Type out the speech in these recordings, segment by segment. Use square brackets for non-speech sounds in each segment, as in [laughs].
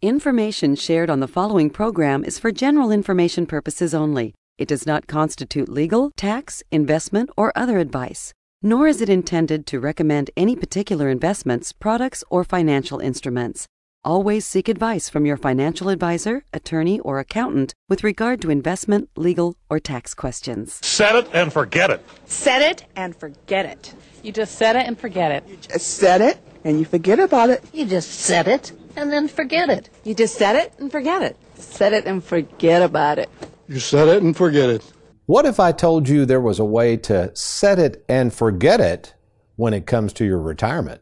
Information shared on the following program is for general information purposes only. It does not constitute legal, tax, investment, or other advice, nor is it intended to recommend any particular investments, products, or financial instruments. Always seek advice from your financial advisor, attorney, or accountant with regard to investment, legal, or tax questions. Set it and forget it. Set it and forget it. You just set it and forget it. You just set it and you forget about it. You just set it and then forget it. You just set it and forget it. Set it and forget about it. You set it and forget it. What if I told you there was a way to set it and forget it when it comes to your retirement?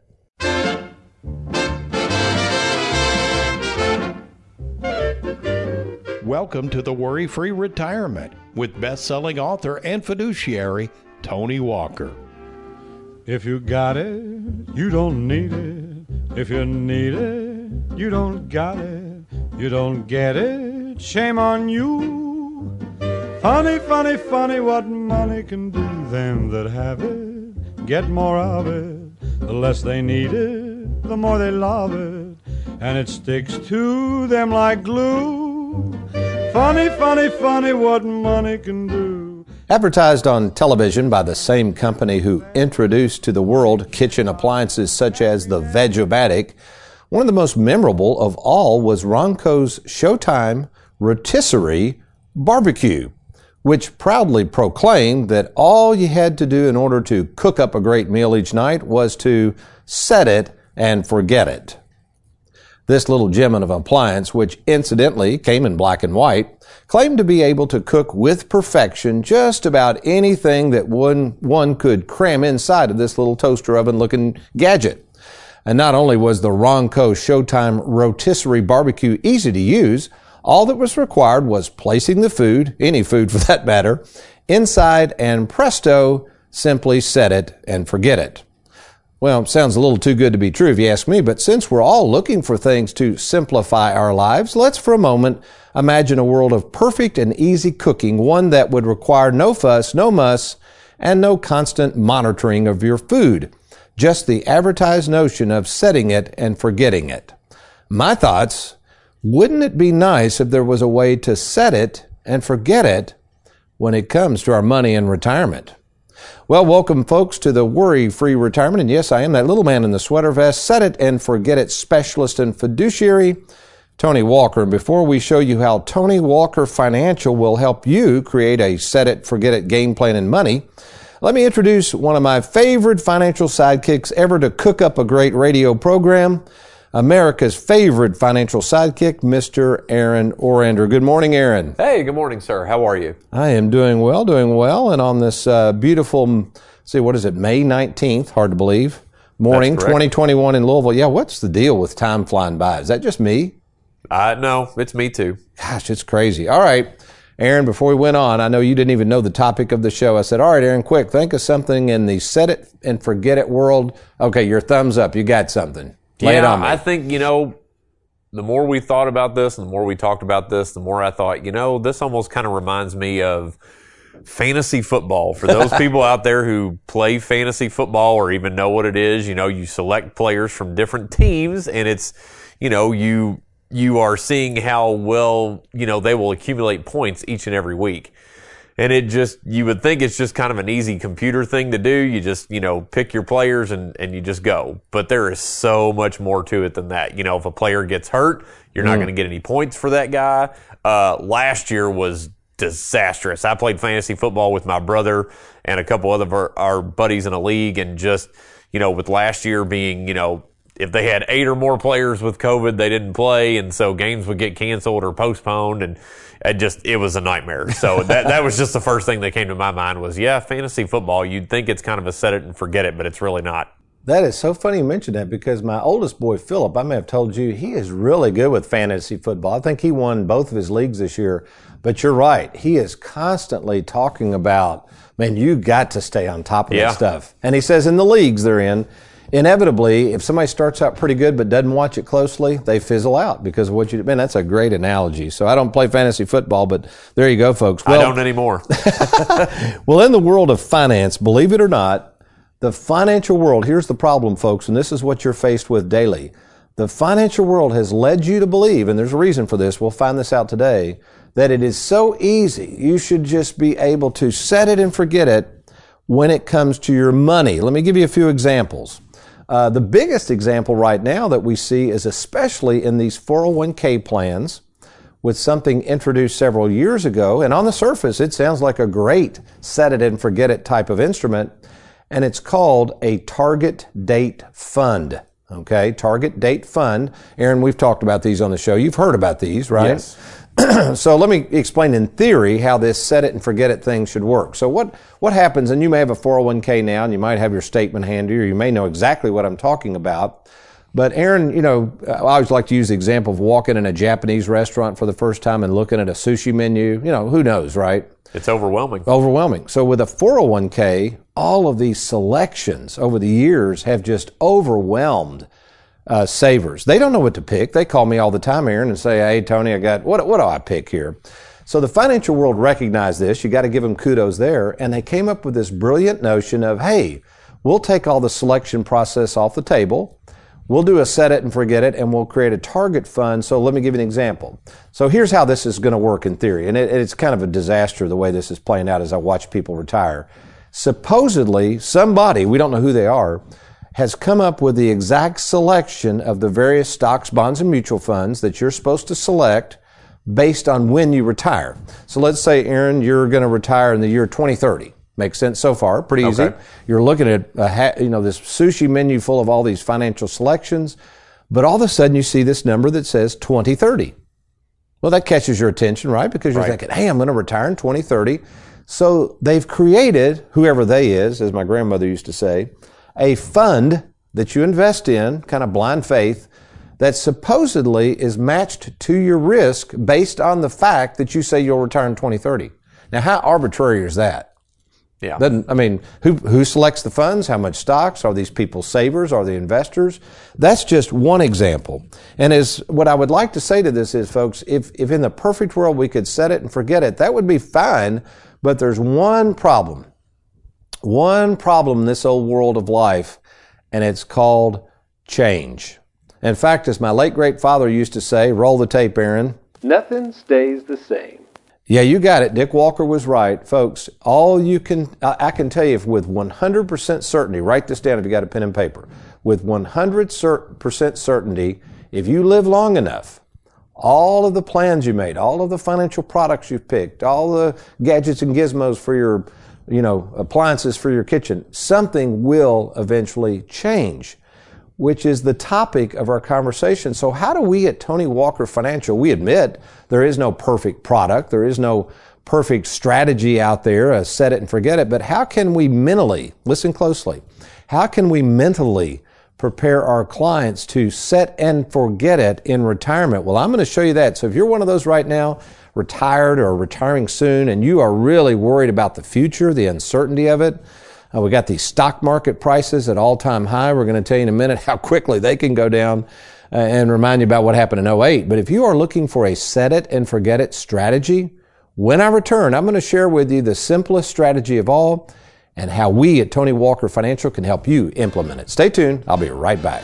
Welcome to the Worry Free Retirement with best selling author and fiduciary Tony Walker. If you got it, you don't need it. If you need it, you don't got it. You don't get it, shame on you. Funny, funny, funny what money can do. Them that have it get more of it. The less they need it, the more they love it. And it sticks to them like glue. Funny, funny, funny what money can do. Advertised on television by the same company who introduced to the world kitchen appliances such as the Veg-O-Matic, one of the most memorable of all was Ronco's Showtime Rotisserie Barbecue, which proudly proclaimed that all you had to do in order to cook up a great meal each night was to set it and forget it. This little gem of an appliance, which incidentally came in black and white, claimed to be able to cook with perfection just about anything that one, one could cram inside of this little toaster oven looking gadget. And not only was the Ronco Showtime rotisserie barbecue easy to use, all that was required was placing the food, any food for that matter, inside and presto, simply set it and forget it. Well, sounds a little too good to be true if you ask me, but since we're all looking for things to simplify our lives, let's for a moment imagine a world of perfect and easy cooking, one that would require no fuss, no muss, and no constant monitoring of your food. Just the advertised notion of setting it and forgetting it. My thoughts, wouldn't it be nice if there was a way to set it and forget it when it comes to our money and retirement? Well, welcome, folks, to the Worry Free Retirement. And yes, I am that little man in the sweater vest, set it and forget it specialist and fiduciary, Tony Walker. And before we show you how Tony Walker Financial will help you create a set it, forget it game plan in money, let me introduce one of my favorite financial sidekicks ever to cook up a great radio program. America's favorite financial sidekick, Mr. Aaron Orander. Good morning, Aaron. Hey, good morning, sir. How are you? I am doing well, doing well. And on this uh, beautiful, see, what is it, May 19th, hard to believe, morning, 2021 in Louisville. Yeah, what's the deal with time flying by? Is that just me? Uh, no, it's me too. Gosh, it's crazy. All right. Aaron, before we went on, I know you didn't even know the topic of the show. I said, all right, Aaron, quick, think of something in the set it and forget it world. Okay, your thumbs up. You got something. Lay yeah, it on me. I think, you know, the more we thought about this and the more we talked about this, the more I thought, you know, this almost kind of reminds me of fantasy football. For those [laughs] people out there who play fantasy football or even know what it is, you know, you select players from different teams and it's, you know, you, you are seeing how well, you know, they will accumulate points each and every week. And it just, you would think it's just kind of an easy computer thing to do. You just, you know, pick your players and, and you just go. But there is so much more to it than that. You know, if a player gets hurt, you're not going to get any points for that guy. Uh, last year was disastrous. I played fantasy football with my brother and a couple other of our, our buddies in a league and just, you know, with last year being, you know, if they had eight or more players with COVID, they didn't play, and so games would get canceled or postponed, and it just it was a nightmare. So [laughs] that that was just the first thing that came to my mind was yeah, fantasy football. You'd think it's kind of a set it and forget it, but it's really not. That is so funny you mentioned that because my oldest boy, Philip, I may have told you, he is really good with fantasy football. I think he won both of his leagues this year. But you're right. He is constantly talking about, man, you got to stay on top of Yeah. that stuff. And he says in the leagues they're in, inevitably, if somebody starts out pretty good but doesn't watch it closely, they fizzle out because of what you, man, that's a great analogy. So I don't play fantasy football, but there you go, folks. I don't anymore. [laughs] [laughs] Well, in the world of finance, believe it or not, the financial world, here's the problem, folks, and this is what you're faced with daily. The financial world has led you to believe, and there's a reason for this, we'll find this out today, that it is so easy. You should just be able to set it and forget it when it comes to your money. Let me give you a few examples. Uh, the biggest example right now that we see is especially in these 401k plans with something introduced several years ago. And on the surface, it sounds like a great set it and forget it type of instrument. And it's called a target date fund. Okay, target date fund. Aaron, we've talked about these on the show. You've heard about these, right? Yes. [clears throat] so let me explain in theory how this set it and forget it thing should work. So what, what happens, and you may have a 401k now and you might have your statement handy or you may know exactly what I'm talking about. But Aaron, you know, I always like to use the example of walking in a Japanese restaurant for the first time and looking at a sushi menu. You know, who knows, right? It's overwhelming. Overwhelming. So with a 401k, all of these selections over the years have just overwhelmed uh, savers. They don't know what to pick. They call me all the time, Aaron, and say, "Hey, Tony, I got what? What do I pick here?" So the financial world recognized this. You got to give them kudos there, and they came up with this brilliant notion of, "Hey, we'll take all the selection process off the table." We'll do a set it and forget it, and we'll create a target fund. So let me give you an example. So here's how this is going to work in theory, and it, it's kind of a disaster the way this is playing out as I watch people retire. Supposedly, somebody, we don't know who they are, has come up with the exact selection of the various stocks, bonds, and mutual funds that you're supposed to select based on when you retire. So let's say, Aaron, you're going to retire in the year 2030. Makes sense so far. Pretty easy. Okay. You're looking at a ha- you know this sushi menu full of all these financial selections, but all of a sudden you see this number that says 2030. Well, that catches your attention, right? Because you're Right. thinking, "Hey, I'm going to retire in 2030." So they've created, whoever they is, as my grandmother used to say, a fund that you invest in, kind of blind faith, that supposedly is matched to your risk based on the fact that you say you'll retire in 2030. Now, how arbitrary is that? Yeah. Doesn't, I mean, who, who selects the funds? How much stocks? Are these people savers? Are they investors? That's just one example. And as what I would like to say to this is, folks, if, if in the perfect world we could set it and forget it, that would be fine. But there's one problem. One problem in this old world of life, and it's called change. In fact, as my late great father used to say, roll the tape, Aaron. Nothing stays the same. Yeah, you got it. Dick Walker was right. Folks, all you can, I can tell you with 100% certainty, write this down if you got a pen and paper. With 100% certainty, if you live long enough, all of the plans you made, all of the financial products you've picked, all the gadgets and gizmos for your, you know, appliances for your kitchen, something will eventually change which is the topic of our conversation. So how do we at Tony Walker Financial, we admit there is no perfect product, there is no perfect strategy out there, a set it and forget it, but how can we mentally, listen closely, how can we mentally prepare our clients to set and forget it in retirement? Well, I'm going to show you that. So if you're one of those right now, retired or retiring soon, and you are really worried about the future, the uncertainty of it, uh, we got these stock market prices at all time high. We're going to tell you in a minute [laughs] how quickly they can go down uh, and remind you about what happened in 08. But if you are looking for a set it and forget it strategy, when I return, I'm going to share with you the simplest strategy of all and how we at Tony Walker Financial can help you implement it. Stay tuned. I'll be right back.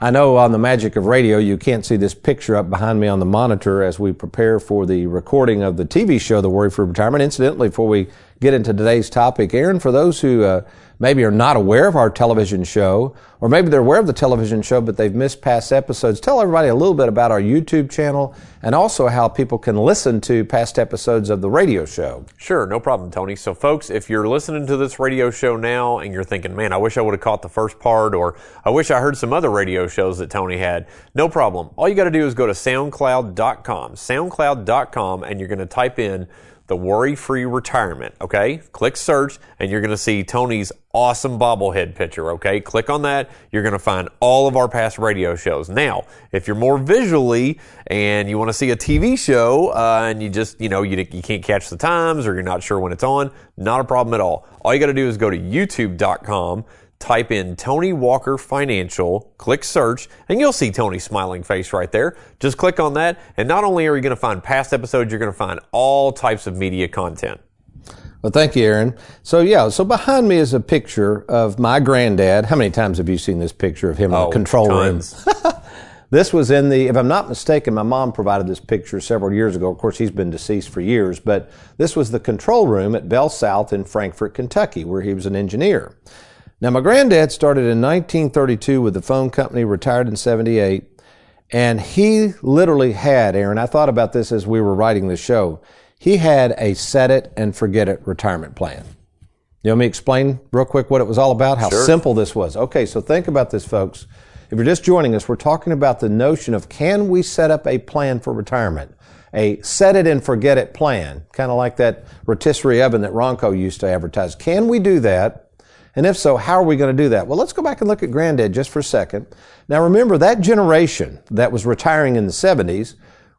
I know on the magic of radio, you can't see this picture up behind me on the monitor as we prepare for the recording of the TV show, The Worry Free Retirement. Incidentally, before we get into today's topic. Aaron, for those who uh, maybe are not aware of our television show, or maybe they're aware of the television show but they've missed past episodes, tell everybody a little bit about our YouTube channel and also how people can listen to past episodes of the radio show. Sure, no problem, Tony. So, folks, if you're listening to this radio show now and you're thinking, man, I wish I would have caught the first part, or I wish I heard some other radio shows that Tony had, no problem. All you got to do is go to soundcloud.com, soundcloud.com, and you're going to type in the worry free retirement. Okay. Click search and you're going to see Tony's awesome bobblehead picture. Okay. Click on that. You're going to find all of our past radio shows. Now, if you're more visually and you want to see a TV show uh, and you just, you know, you, you can't catch the times or you're not sure when it's on, not a problem at all. All you got to do is go to youtube.com type in Tony Walker Financial, click search, and you'll see Tony's smiling face right there. Just click on that, and not only are you going to find past episodes, you're going to find all types of media content. Well, thank you, Aaron. So, yeah, so behind me is a picture of my granddad. How many times have you seen this picture of him oh, in the oh, control tons. room? [laughs] this was in the, if I'm not mistaken, my mom provided this picture several years ago. Of course, he's been deceased for years, but this was the control room at Bell South in Frankfort, Kentucky, where he was an engineer. Now, my granddad started in 1932 with the phone company, retired in 78, and he literally had, Aaron, I thought about this as we were writing the show, he had a set it and forget it retirement plan. You want me to explain real quick what it was all about? How Sure. simple this was. Okay, so think about this, folks. If you're just joining us, we're talking about the notion of can we set up a plan for retirement? A set it and forget it plan, kind of like that rotisserie oven that Ronco used to advertise. Can we do that? And if so, how are we going to do that? Well, let's go back and look at Granddad just for a second. Now, remember that generation that was retiring in the 70s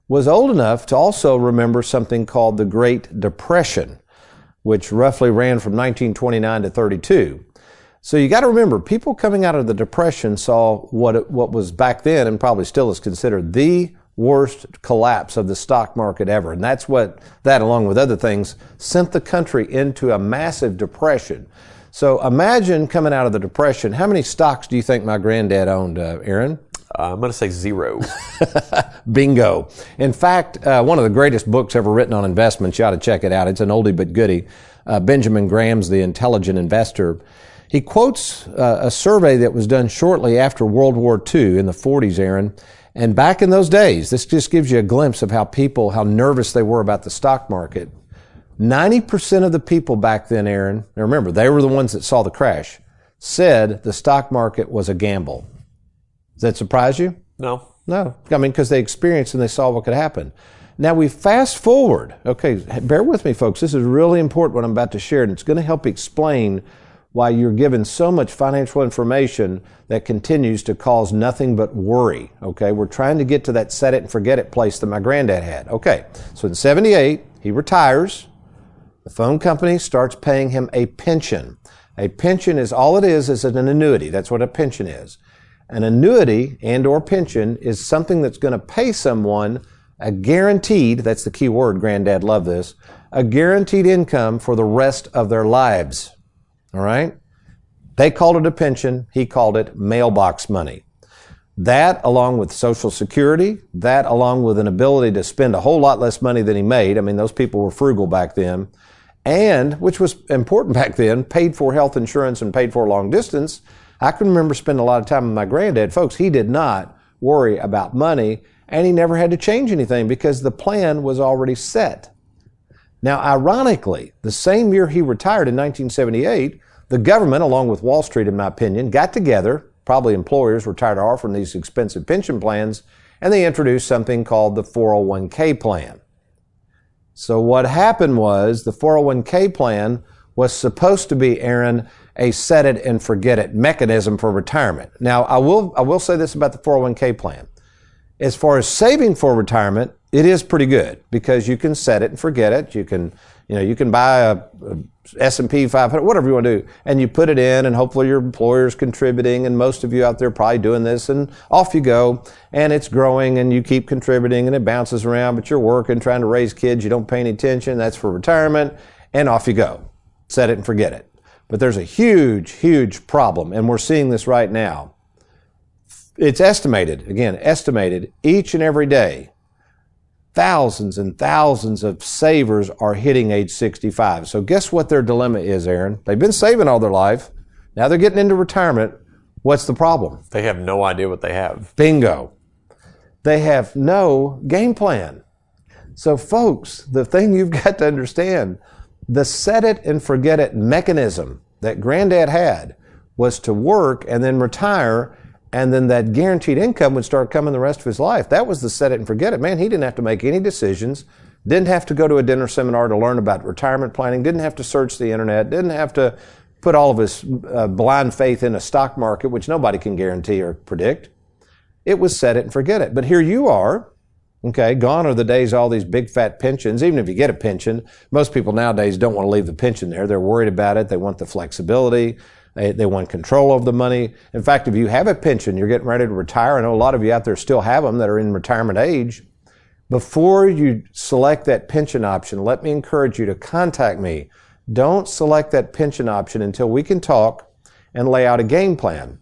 was old enough to also remember something called the Great Depression, which roughly ran from 1929 to 32. So you got to remember, people coming out of the Depression saw what it, what was back then and probably still is considered the worst collapse of the stock market ever. And that's what that, along with other things, sent the country into a massive depression. So imagine coming out of the Depression. How many stocks do you think my granddad owned, uh, Aaron? Uh, I'm going to say zero. [laughs] Bingo. In fact, uh, one of the greatest books ever written on investments, you ought to check it out. It's an oldie but goodie. Uh, Benjamin Graham's The Intelligent Investor. He quotes uh, a survey that was done shortly after World War II in the 40s, Aaron. And back in those days, this just gives you a glimpse of how people, how nervous they were about the stock market. 90% of the people back then, Aaron, now remember, they were the ones that saw the crash, said the stock market was a gamble. Does that surprise you? No. No. I mean, because they experienced and they saw what could happen. Now we fast forward. Okay, bear with me, folks. This is really important what I'm about to share, and it's going to help explain why you're given so much financial information that continues to cause nothing but worry. Okay, we're trying to get to that set it and forget it place that my granddad had. Okay, so in 78, he retires. The phone company starts paying him a pension. A pension is all it is is an annuity. That's what a pension is. An annuity and or pension is something that's going to pay someone a guaranteed, that's the key word, granddad loved this, a guaranteed income for the rest of their lives. All right? They called it a pension. He called it mailbox money. That, along with Social Security, that, along with an ability to spend a whole lot less money than he made. I mean, those people were frugal back then. And, which was important [laughs] back then, paid for health insurance and paid for long distance. I can remember spending a lot of time with my granddad. Folks, he did not worry about money and he never had to change anything because the plan was already set. Now, ironically, the same year he retired in 1978, the government, along with Wall Street, in my opinion, got together, probably employers were tired of offering these expensive pension plans, and they introduced something called the 401k plan. So what happened was the 401k plan was supposed to be, Aaron, a set it and forget it mechanism for retirement. Now, I will, I will say this about the 401k plan. As far as saving for retirement, it is pretty good because you can set it and forget it. You can, you know, you can buy a, a S&P 500, whatever you want to do, and you put it in and hopefully your employer's contributing and most of you out there probably doing this and off you go and it's growing and you keep contributing and it bounces around, but you're working, trying to raise kids, you don't pay any attention. That's for retirement and off you go. Set it and forget it. But there's a huge, huge problem and we're seeing this right now. It's estimated, again, estimated each and every day thousands and thousands of savers are hitting age 65. So guess what their dilemma is, Aaron? They've been saving all their life. Now they're getting into retirement. What's the problem? They have no idea what they have. Bingo. They have no game plan. So folks, the thing you've got to understand, the set it and forget it mechanism that granddad had was to work and then retire and then that guaranteed income would start coming the rest of his life. That was the set it and forget it. Man, he didn't have to make any decisions, didn't have to go to a dinner seminar to learn about retirement planning, didn't have to search the internet, didn't have to put all of his uh, blind faith in a stock market, which nobody can guarantee or predict. It was set it and forget it. But here you are, okay, gone are the days all these big fat pensions. Even if you get a pension, most people nowadays don't want to leave the pension there. They're worried about it. They want the flexibility. They, they want control of the money. In fact, if you have a pension, you're getting ready to retire. I know a lot of you out there still have them that are in retirement age. Before you select that pension option, let me encourage you to contact me. Don't select that pension option until we can talk and lay out a game plan.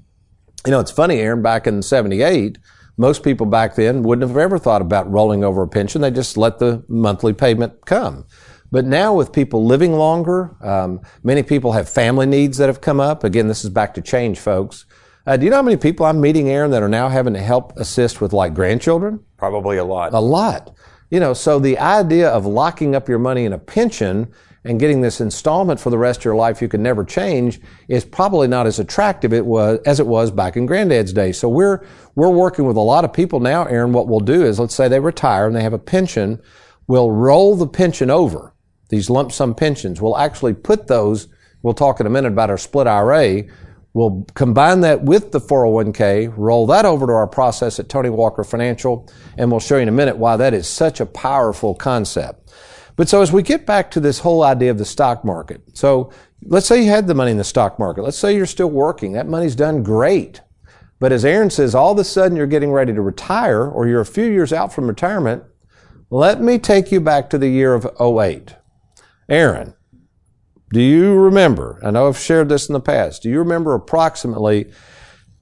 You know, it's funny, Aaron, back in 78, most people back then wouldn't have ever thought about rolling over a pension. They just let the monthly payment come. But now with people living longer, um, many people have family needs that have come up. Again, this is back to change, folks. Uh, do you know how many people I'm meeting, Aaron, that are now having to help assist with like grandchildren? Probably a lot. A lot. You know, so the idea of locking up your money in a pension and getting this installment for the rest of your life you can never change is probably not as attractive it was as it was back in granddad's day. So we're we're working with a lot of people now, Aaron. What we'll do is let's say they retire and they have a pension, we'll roll the pension over these lump sum pensions. We'll actually put those, we'll talk in a minute about our split IRA. We'll combine that with the 401k, roll that over to our process at Tony Walker Financial, and we'll show you in a minute why that is such a powerful concept. But so as we get back to this whole idea of the stock market, so let's say you had the money in the stock market. Let's say you're still working. That money's done great. But as Aaron says, all of a sudden you're getting ready to retire or you're a few years out from retirement. Let me take you back to the year of 08. Aaron, do you remember? I know I've shared this in the past. Do you remember approximately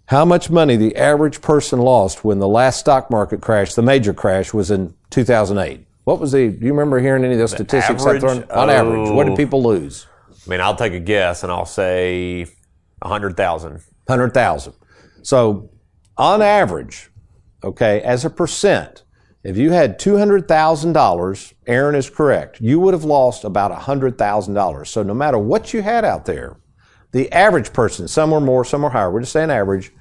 how much money the average person lost when the last stock market crash, the major crash, was in 2008? What was the, do you remember hearing any of those statistics? average? On Oh. average, what did oh. people lose? I mean, I'll take a guess and I'll say 100,000. 100,000. So on average, okay, as a percent, if you had $200,000, Aaron is correct, you would have lost about $100,000. So no matter what you had out there, the average person, some were more, some were higher, we're just saying average,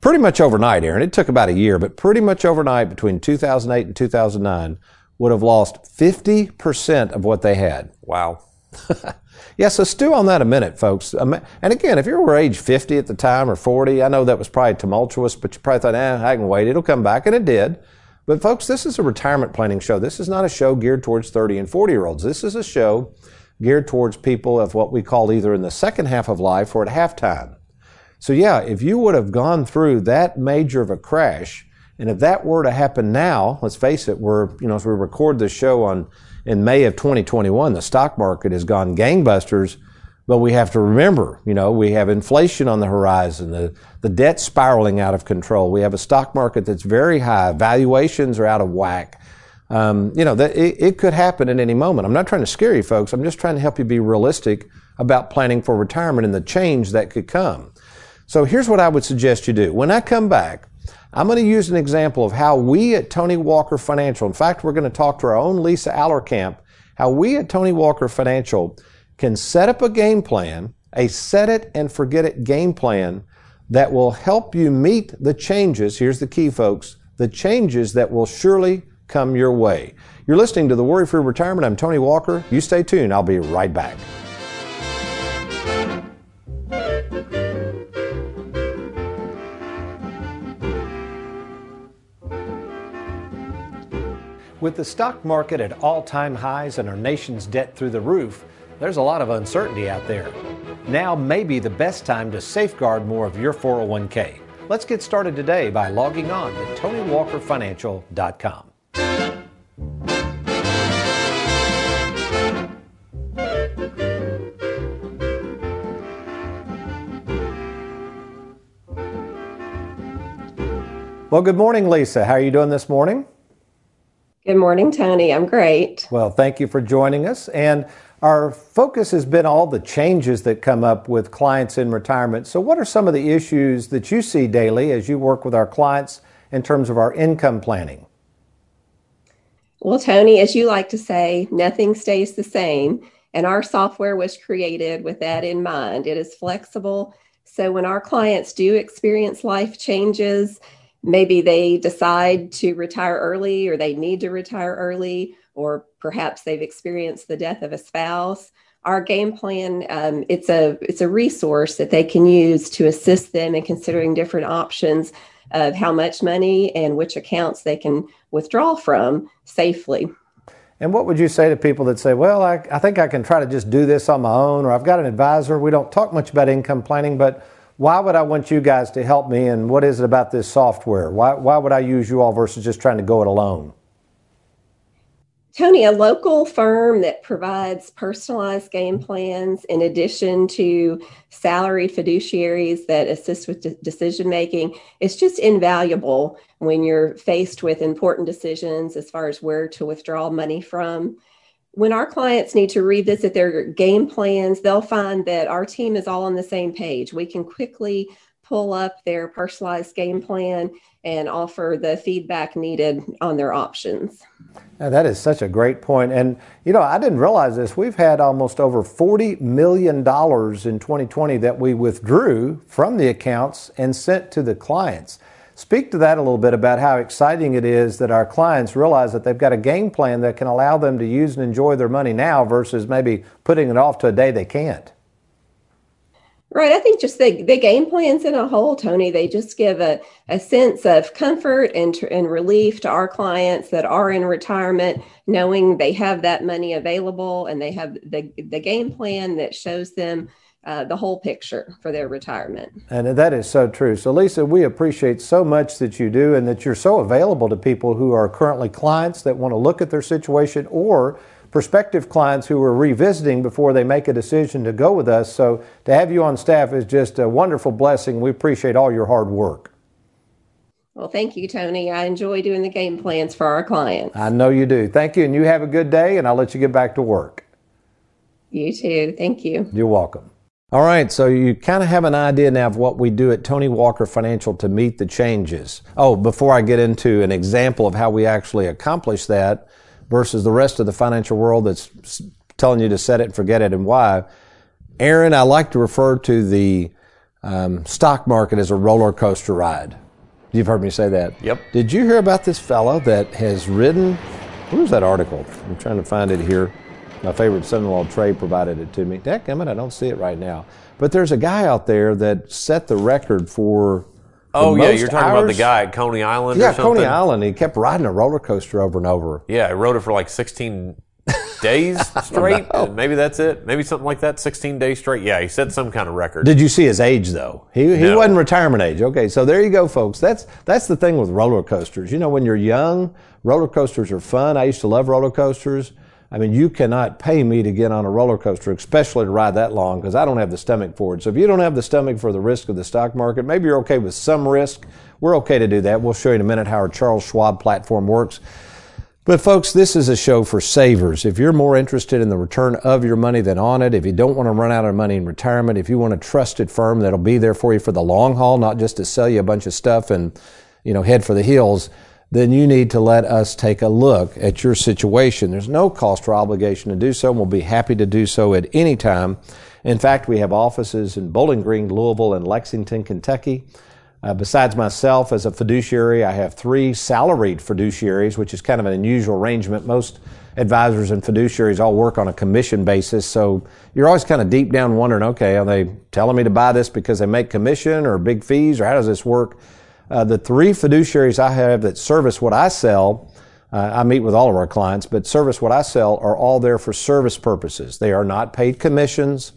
pretty much overnight, Aaron, it took about a year, but pretty much overnight between 2008 and 2009 would have lost 50% of what they had. Wow. [laughs] Yeah, so stew on that a minute, folks. And again, if you were age 50 at the time or 40, I know that was probably tumultuous, but you probably thought, eh, I can wait. It'll come back. And it did. But folks, this is a retirement planning show. This is not a show geared towards 30 and 40 year olds. This is a show geared towards people of what we call either in the second half of life or at halftime. So yeah, if you would have gone through that major of a crash, and if that were to happen now, let's face it, we're, you know, as we record this show on, in May of 2021, the stock market has gone gangbusters, but we have to remember, you know, we have inflation on the horizon, the, the debt spiraling out of control. We have a stock market that's very high. Valuations are out of whack. Um, you know, it, it could happen at any moment. I'm not trying to scare you folks. I'm just trying to help you be realistic about planning for retirement and the change that could come. So here's what I would suggest you do. When I come back, I'm going to use an example of how we at Tony Walker Financial, in fact, we're going to talk to our own Lisa Allerkamp, how we at Tony Walker Financial can set up a game plan, a set it and forget it game plan that will help you meet the changes. Here's the key, folks, the changes that will surely come your way. You're listening to the Worry Free Retirement. I'm Tony Walker. You stay tuned. I'll be right back. With the stock market at all time highs and our nation's debt through the roof, there's a lot of uncertainty out there. Now may be the best time to safeguard more of your 401k. Let's get started today by logging on to TonyWalkerFinancial.com. Well, good morning, Lisa. How are you doing this morning? Good morning, Tony. I'm great. Well, thank you for joining us. And our focus has been all the changes that come up with clients in retirement. So, what are some of the issues that you see daily as you work with our clients in terms of our income planning? Well, Tony, as you like to say, nothing stays the same. And our software was created with that in mind. It is flexible. So, when our clients do experience life changes, maybe they decide to retire early or they need to retire early or perhaps they've experienced the death of a spouse our game plan um, it's a it's a resource that they can use to assist them in considering different options of how much money and which accounts they can withdraw from safely and what would you say to people that say well I, I think i can try to just do this on my own or i've got an advisor we don't talk much about income planning but why would I want you guys to help me and what is it about this software? Why, why would I use you all versus just trying to go it alone? Tony, a local firm that provides personalized game plans in addition to salaried fiduciaries that assist with de- decision making is just invaluable when you're faced with important decisions as far as where to withdraw money from when our clients need to revisit their game plans, they'll find that our team is all on the same page. We can quickly pull up their personalized game plan and offer the feedback needed on their options. Now, that is such a great point. And, you know, I didn't realize this. We've had almost over $40 million in 2020 that we withdrew from the accounts and sent to the clients. Speak to that a little bit about how exciting it is that our clients realize that they've got a game plan that can allow them to use and enjoy their money now versus maybe putting it off to a day they can't. Right. I think just the, the game plans in a whole, Tony, they just give a, a sense of comfort and, and relief to our clients that are in retirement, knowing they have that money available and they have the, the game plan that shows them uh, the whole picture for their retirement. And that is so true. So, Lisa, we appreciate so much that you do and that you're so available to people who are currently clients that want to look at their situation or prospective clients who are revisiting before they make a decision to go with us. So, to have you on staff is just a wonderful blessing. We appreciate all your hard work. Well, thank you, Tony. I enjoy doing the game plans for our clients. I know you do. Thank you, and you have a good day, and I'll let you get back to work. You too. Thank you. You're welcome. All right, so you kind of have an idea now of what we do at Tony Walker Financial to meet the changes. Oh, before I get into an example of how we actually accomplish that versus the rest of the financial world that's telling you to set it and forget it and why, Aaron, I like to refer to the um, stock market as a roller coaster ride. You've heard me say that. Yep. Did you hear about this fellow that has ridden? Where's that article? I'm trying to find it here. My favorite son-in-law Trey provided it to me. Dadgummit, I don't see it right now. But there's a guy out there that set the record for. Oh yeah, you're talking hours. about the guy at Coney Island. Yeah, Coney Island. He kept riding a roller coaster over and over. Yeah, he rode it for like 16 [laughs] days straight. Maybe that's it. Maybe something like that. 16 days straight. Yeah, he set some kind of record. Did you see his age though? He he no. wasn't retirement age. Okay, so there you go, folks. That's that's the thing with roller coasters. You know, when you're young, roller coasters are fun. I used to love roller coasters. I mean, you cannot pay me to get on a roller coaster, especially to ride that long, because I don't have the stomach for it. So if you don't have the stomach for the risk of the stock market, maybe you're okay with some risk. We're okay to do that. We'll show you in a minute how our Charles Schwab platform works. But folks, this is a show for savers. If you're more interested in the return of your money than on it, if you don't want to run out of money in retirement, if you want a trusted firm that'll be there for you for the long haul, not just to sell you a bunch of stuff and, you know, head for the hills, then you need to let us take a look at your situation. There's no cost or obligation to do so, and we'll be happy to do so at any time. In fact, we have offices in Bowling Green, Louisville, and Lexington, Kentucky. Uh, besides myself as a fiduciary, I have three salaried fiduciaries, which is kind of an unusual arrangement. Most advisors and fiduciaries all work on a commission basis, so you're always kind of deep down wondering, okay, are they telling me to buy this because they make commission or big fees, or how does this work? Uh, the three fiduciaries I have that service what I sell, uh, I meet with all of our clients, but service what I sell are all there for service purposes. They are not paid commissions.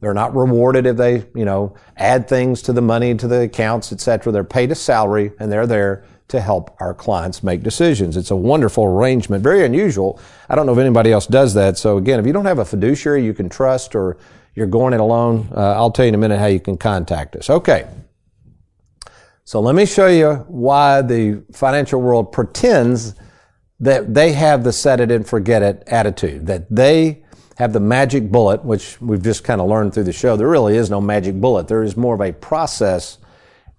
They're not rewarded if they, you know, add things to the money, to the accounts, etc. They're paid a salary and they're there to help our clients make decisions. It's a wonderful arrangement, very unusual. I don't know if anybody else does that. So again, if you don't have a fiduciary you can trust or you're going it alone, uh, I'll tell you in a minute how you can contact us. Okay. So let me show you why the financial world pretends that they have the set it and forget it attitude, that they have the magic bullet, which we've just kind of learned through the show. There really is no magic bullet. There is more of a process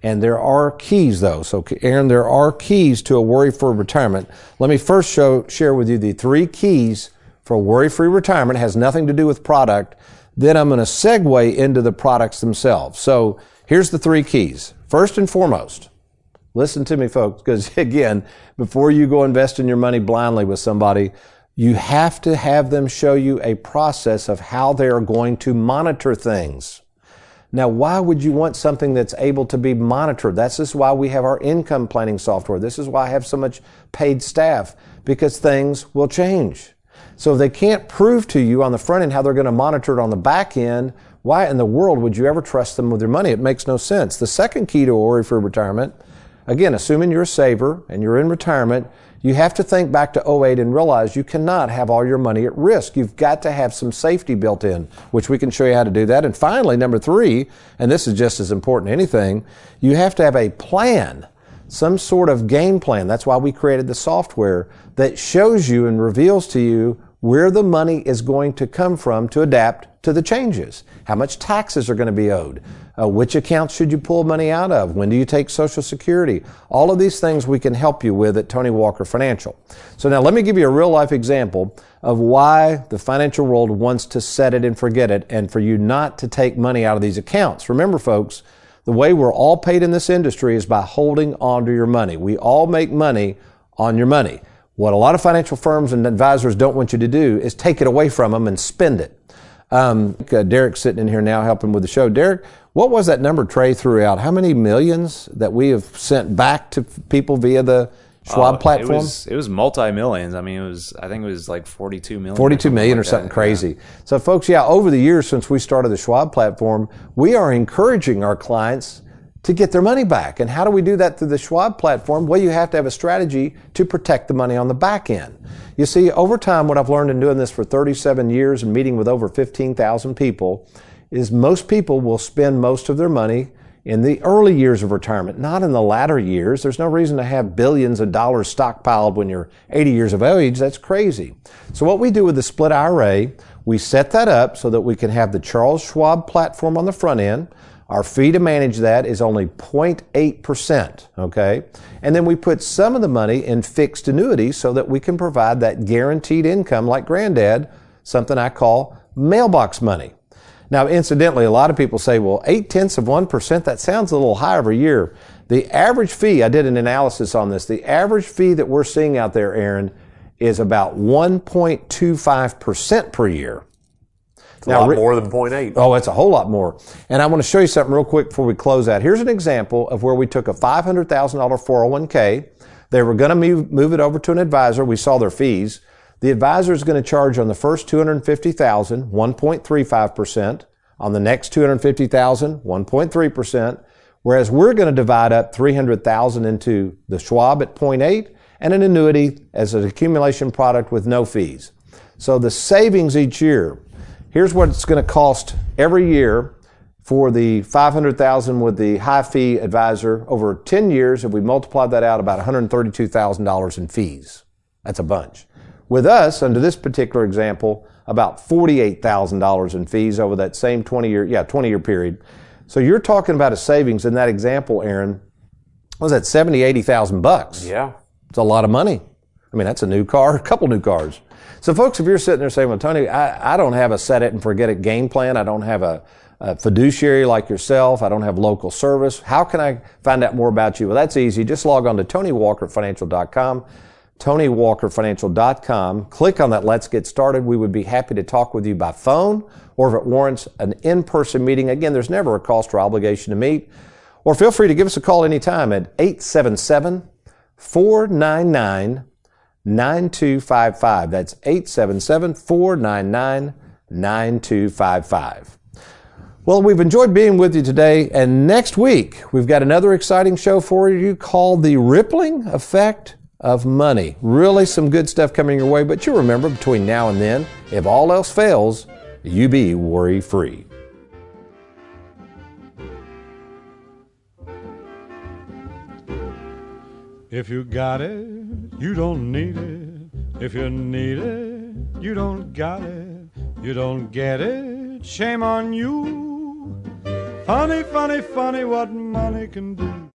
and there are keys though. So Aaron, there are keys to a worry-free retirement. Let me first show, share with you the three keys for worry-free retirement. It has nothing to do with product. Then I'm going to segue into the products themselves. So here's the three keys. First and foremost, listen to me folks, because [laughs] again, before you go invest in your money blindly with somebody, you have to have them show you a process of how they are going to monitor things. Now, why would you want something that's able to be monitored? That's just why we have our income planning software. This is why I have so much paid staff because things will change. So if they can't prove to you on the front end how they're going to monitor it on the back end, why in the world would you ever trust them with your money? It makes no sense. The second key to worry-free retirement, again, assuming you're a saver and you're in retirement, you have to think back to 08 and realize you cannot have all your money at risk. You've got to have some safety built in, which we can show you how to do that. And finally, number three, and this is just as important as anything, you have to have a plan, some sort of game plan. That's why we created the software that shows you and reveals to you where the money is going to come from to adapt to the changes. How much taxes are going to be owed? Uh, which accounts should you pull money out of? When do you take Social Security? All of these things we can help you with at Tony Walker Financial. So now let me give you a real life example of why the financial world wants to set it and forget it and for you not to take money out of these accounts. Remember folks, the way we're all paid in this industry is by holding on to your money. We all make money on your money. What a lot of financial firms and advisors don't want you to do is take it away from them and spend it. Um, uh, Derek's sitting in here now helping with the show. Derek, what was that number Trey threw out? How many millions that we have sent back to people via the Schwab Oh, platform? It was, it was multi millions. I mean, it was. I think it was like forty two million. 42 million or like something that. crazy. So folks, yeah, over the years since we started the Schwab platform, we are encouraging our clients to get their money back. And how do we do that through the Schwab platform? Well, you have to have a strategy to protect the money on the back end. You see, over time, what I've learned in doing this for 37 years and meeting with over 15,000 people is most people will spend most of their money in the early years of retirement, not in the latter years. There's no reason to have billions of dollars stockpiled when you're 80 years of age. That's crazy. So what we do with the split IRA, we set that up so that we can have the Charles Schwab platform on the front end. Our fee to manage that is only 0.8%, okay? And then we put some of the money in fixed annuities so that we can provide that guaranteed income like granddad, something I call mailbox money. Now, incidentally, a lot of people say, well, eight tenths of 1%, that sounds a little high every year. The average fee, I did an analysis on this, the average fee that we're seeing out there, Aaron, is about 1.25% per year. It's a lot more than 0.8. Oh, it's a whole lot more. And I want to show you something real quick before we close out. Here's an example of where we took a $500,000 401k. They were going to move, move it over to an advisor. We saw their fees. The advisor is going to charge on the first 250,000 1.35%, on the next 250,000 1.3%, whereas we're going to divide up 300,000 into the Schwab at 0.8 and an annuity as an accumulation product with no fees. So the savings each year, here's what it's going to cost every year for the 500,000 with the high fee advisor over 10 years. If we multiply that out, about $132,000 in fees. That's a bunch. With us, under this particular example, about $48,000 in fees over that same 20 year, yeah, 20 year period. So you're talking about a savings in that example, Aaron. Was that 70, 80,000 bucks? Yeah. It's a lot of money. I mean, that's a new car, [laughs] a couple new cars. So folks, if you're sitting there saying, well, Tony, I, I don't have a set it and forget it game plan. I don't have a, a fiduciary like yourself. I don't have local service. How can I find out more about you? Well, that's easy. Just log on to TonyWalkerFinancial.com, TonyWalkerFinancial.com. Click on that Let's Get Started. We would be happy to talk with you by phone or if it warrants an in-person meeting. Again, there's never a cost or obligation to meet. Or feel free to give us a call anytime at 877 499 9255. That's 877 499 9255. Well, we've enjoyed being with you today, and next week we've got another exciting show for you called The Rippling Effect of Money. Really some good stuff coming your way, but you remember between now and then, if all else fails, you be worry free. If you got it, you don't need it. If you need it, you don't got it. You don't get it, shame on you. Funny, funny, funny what money can do.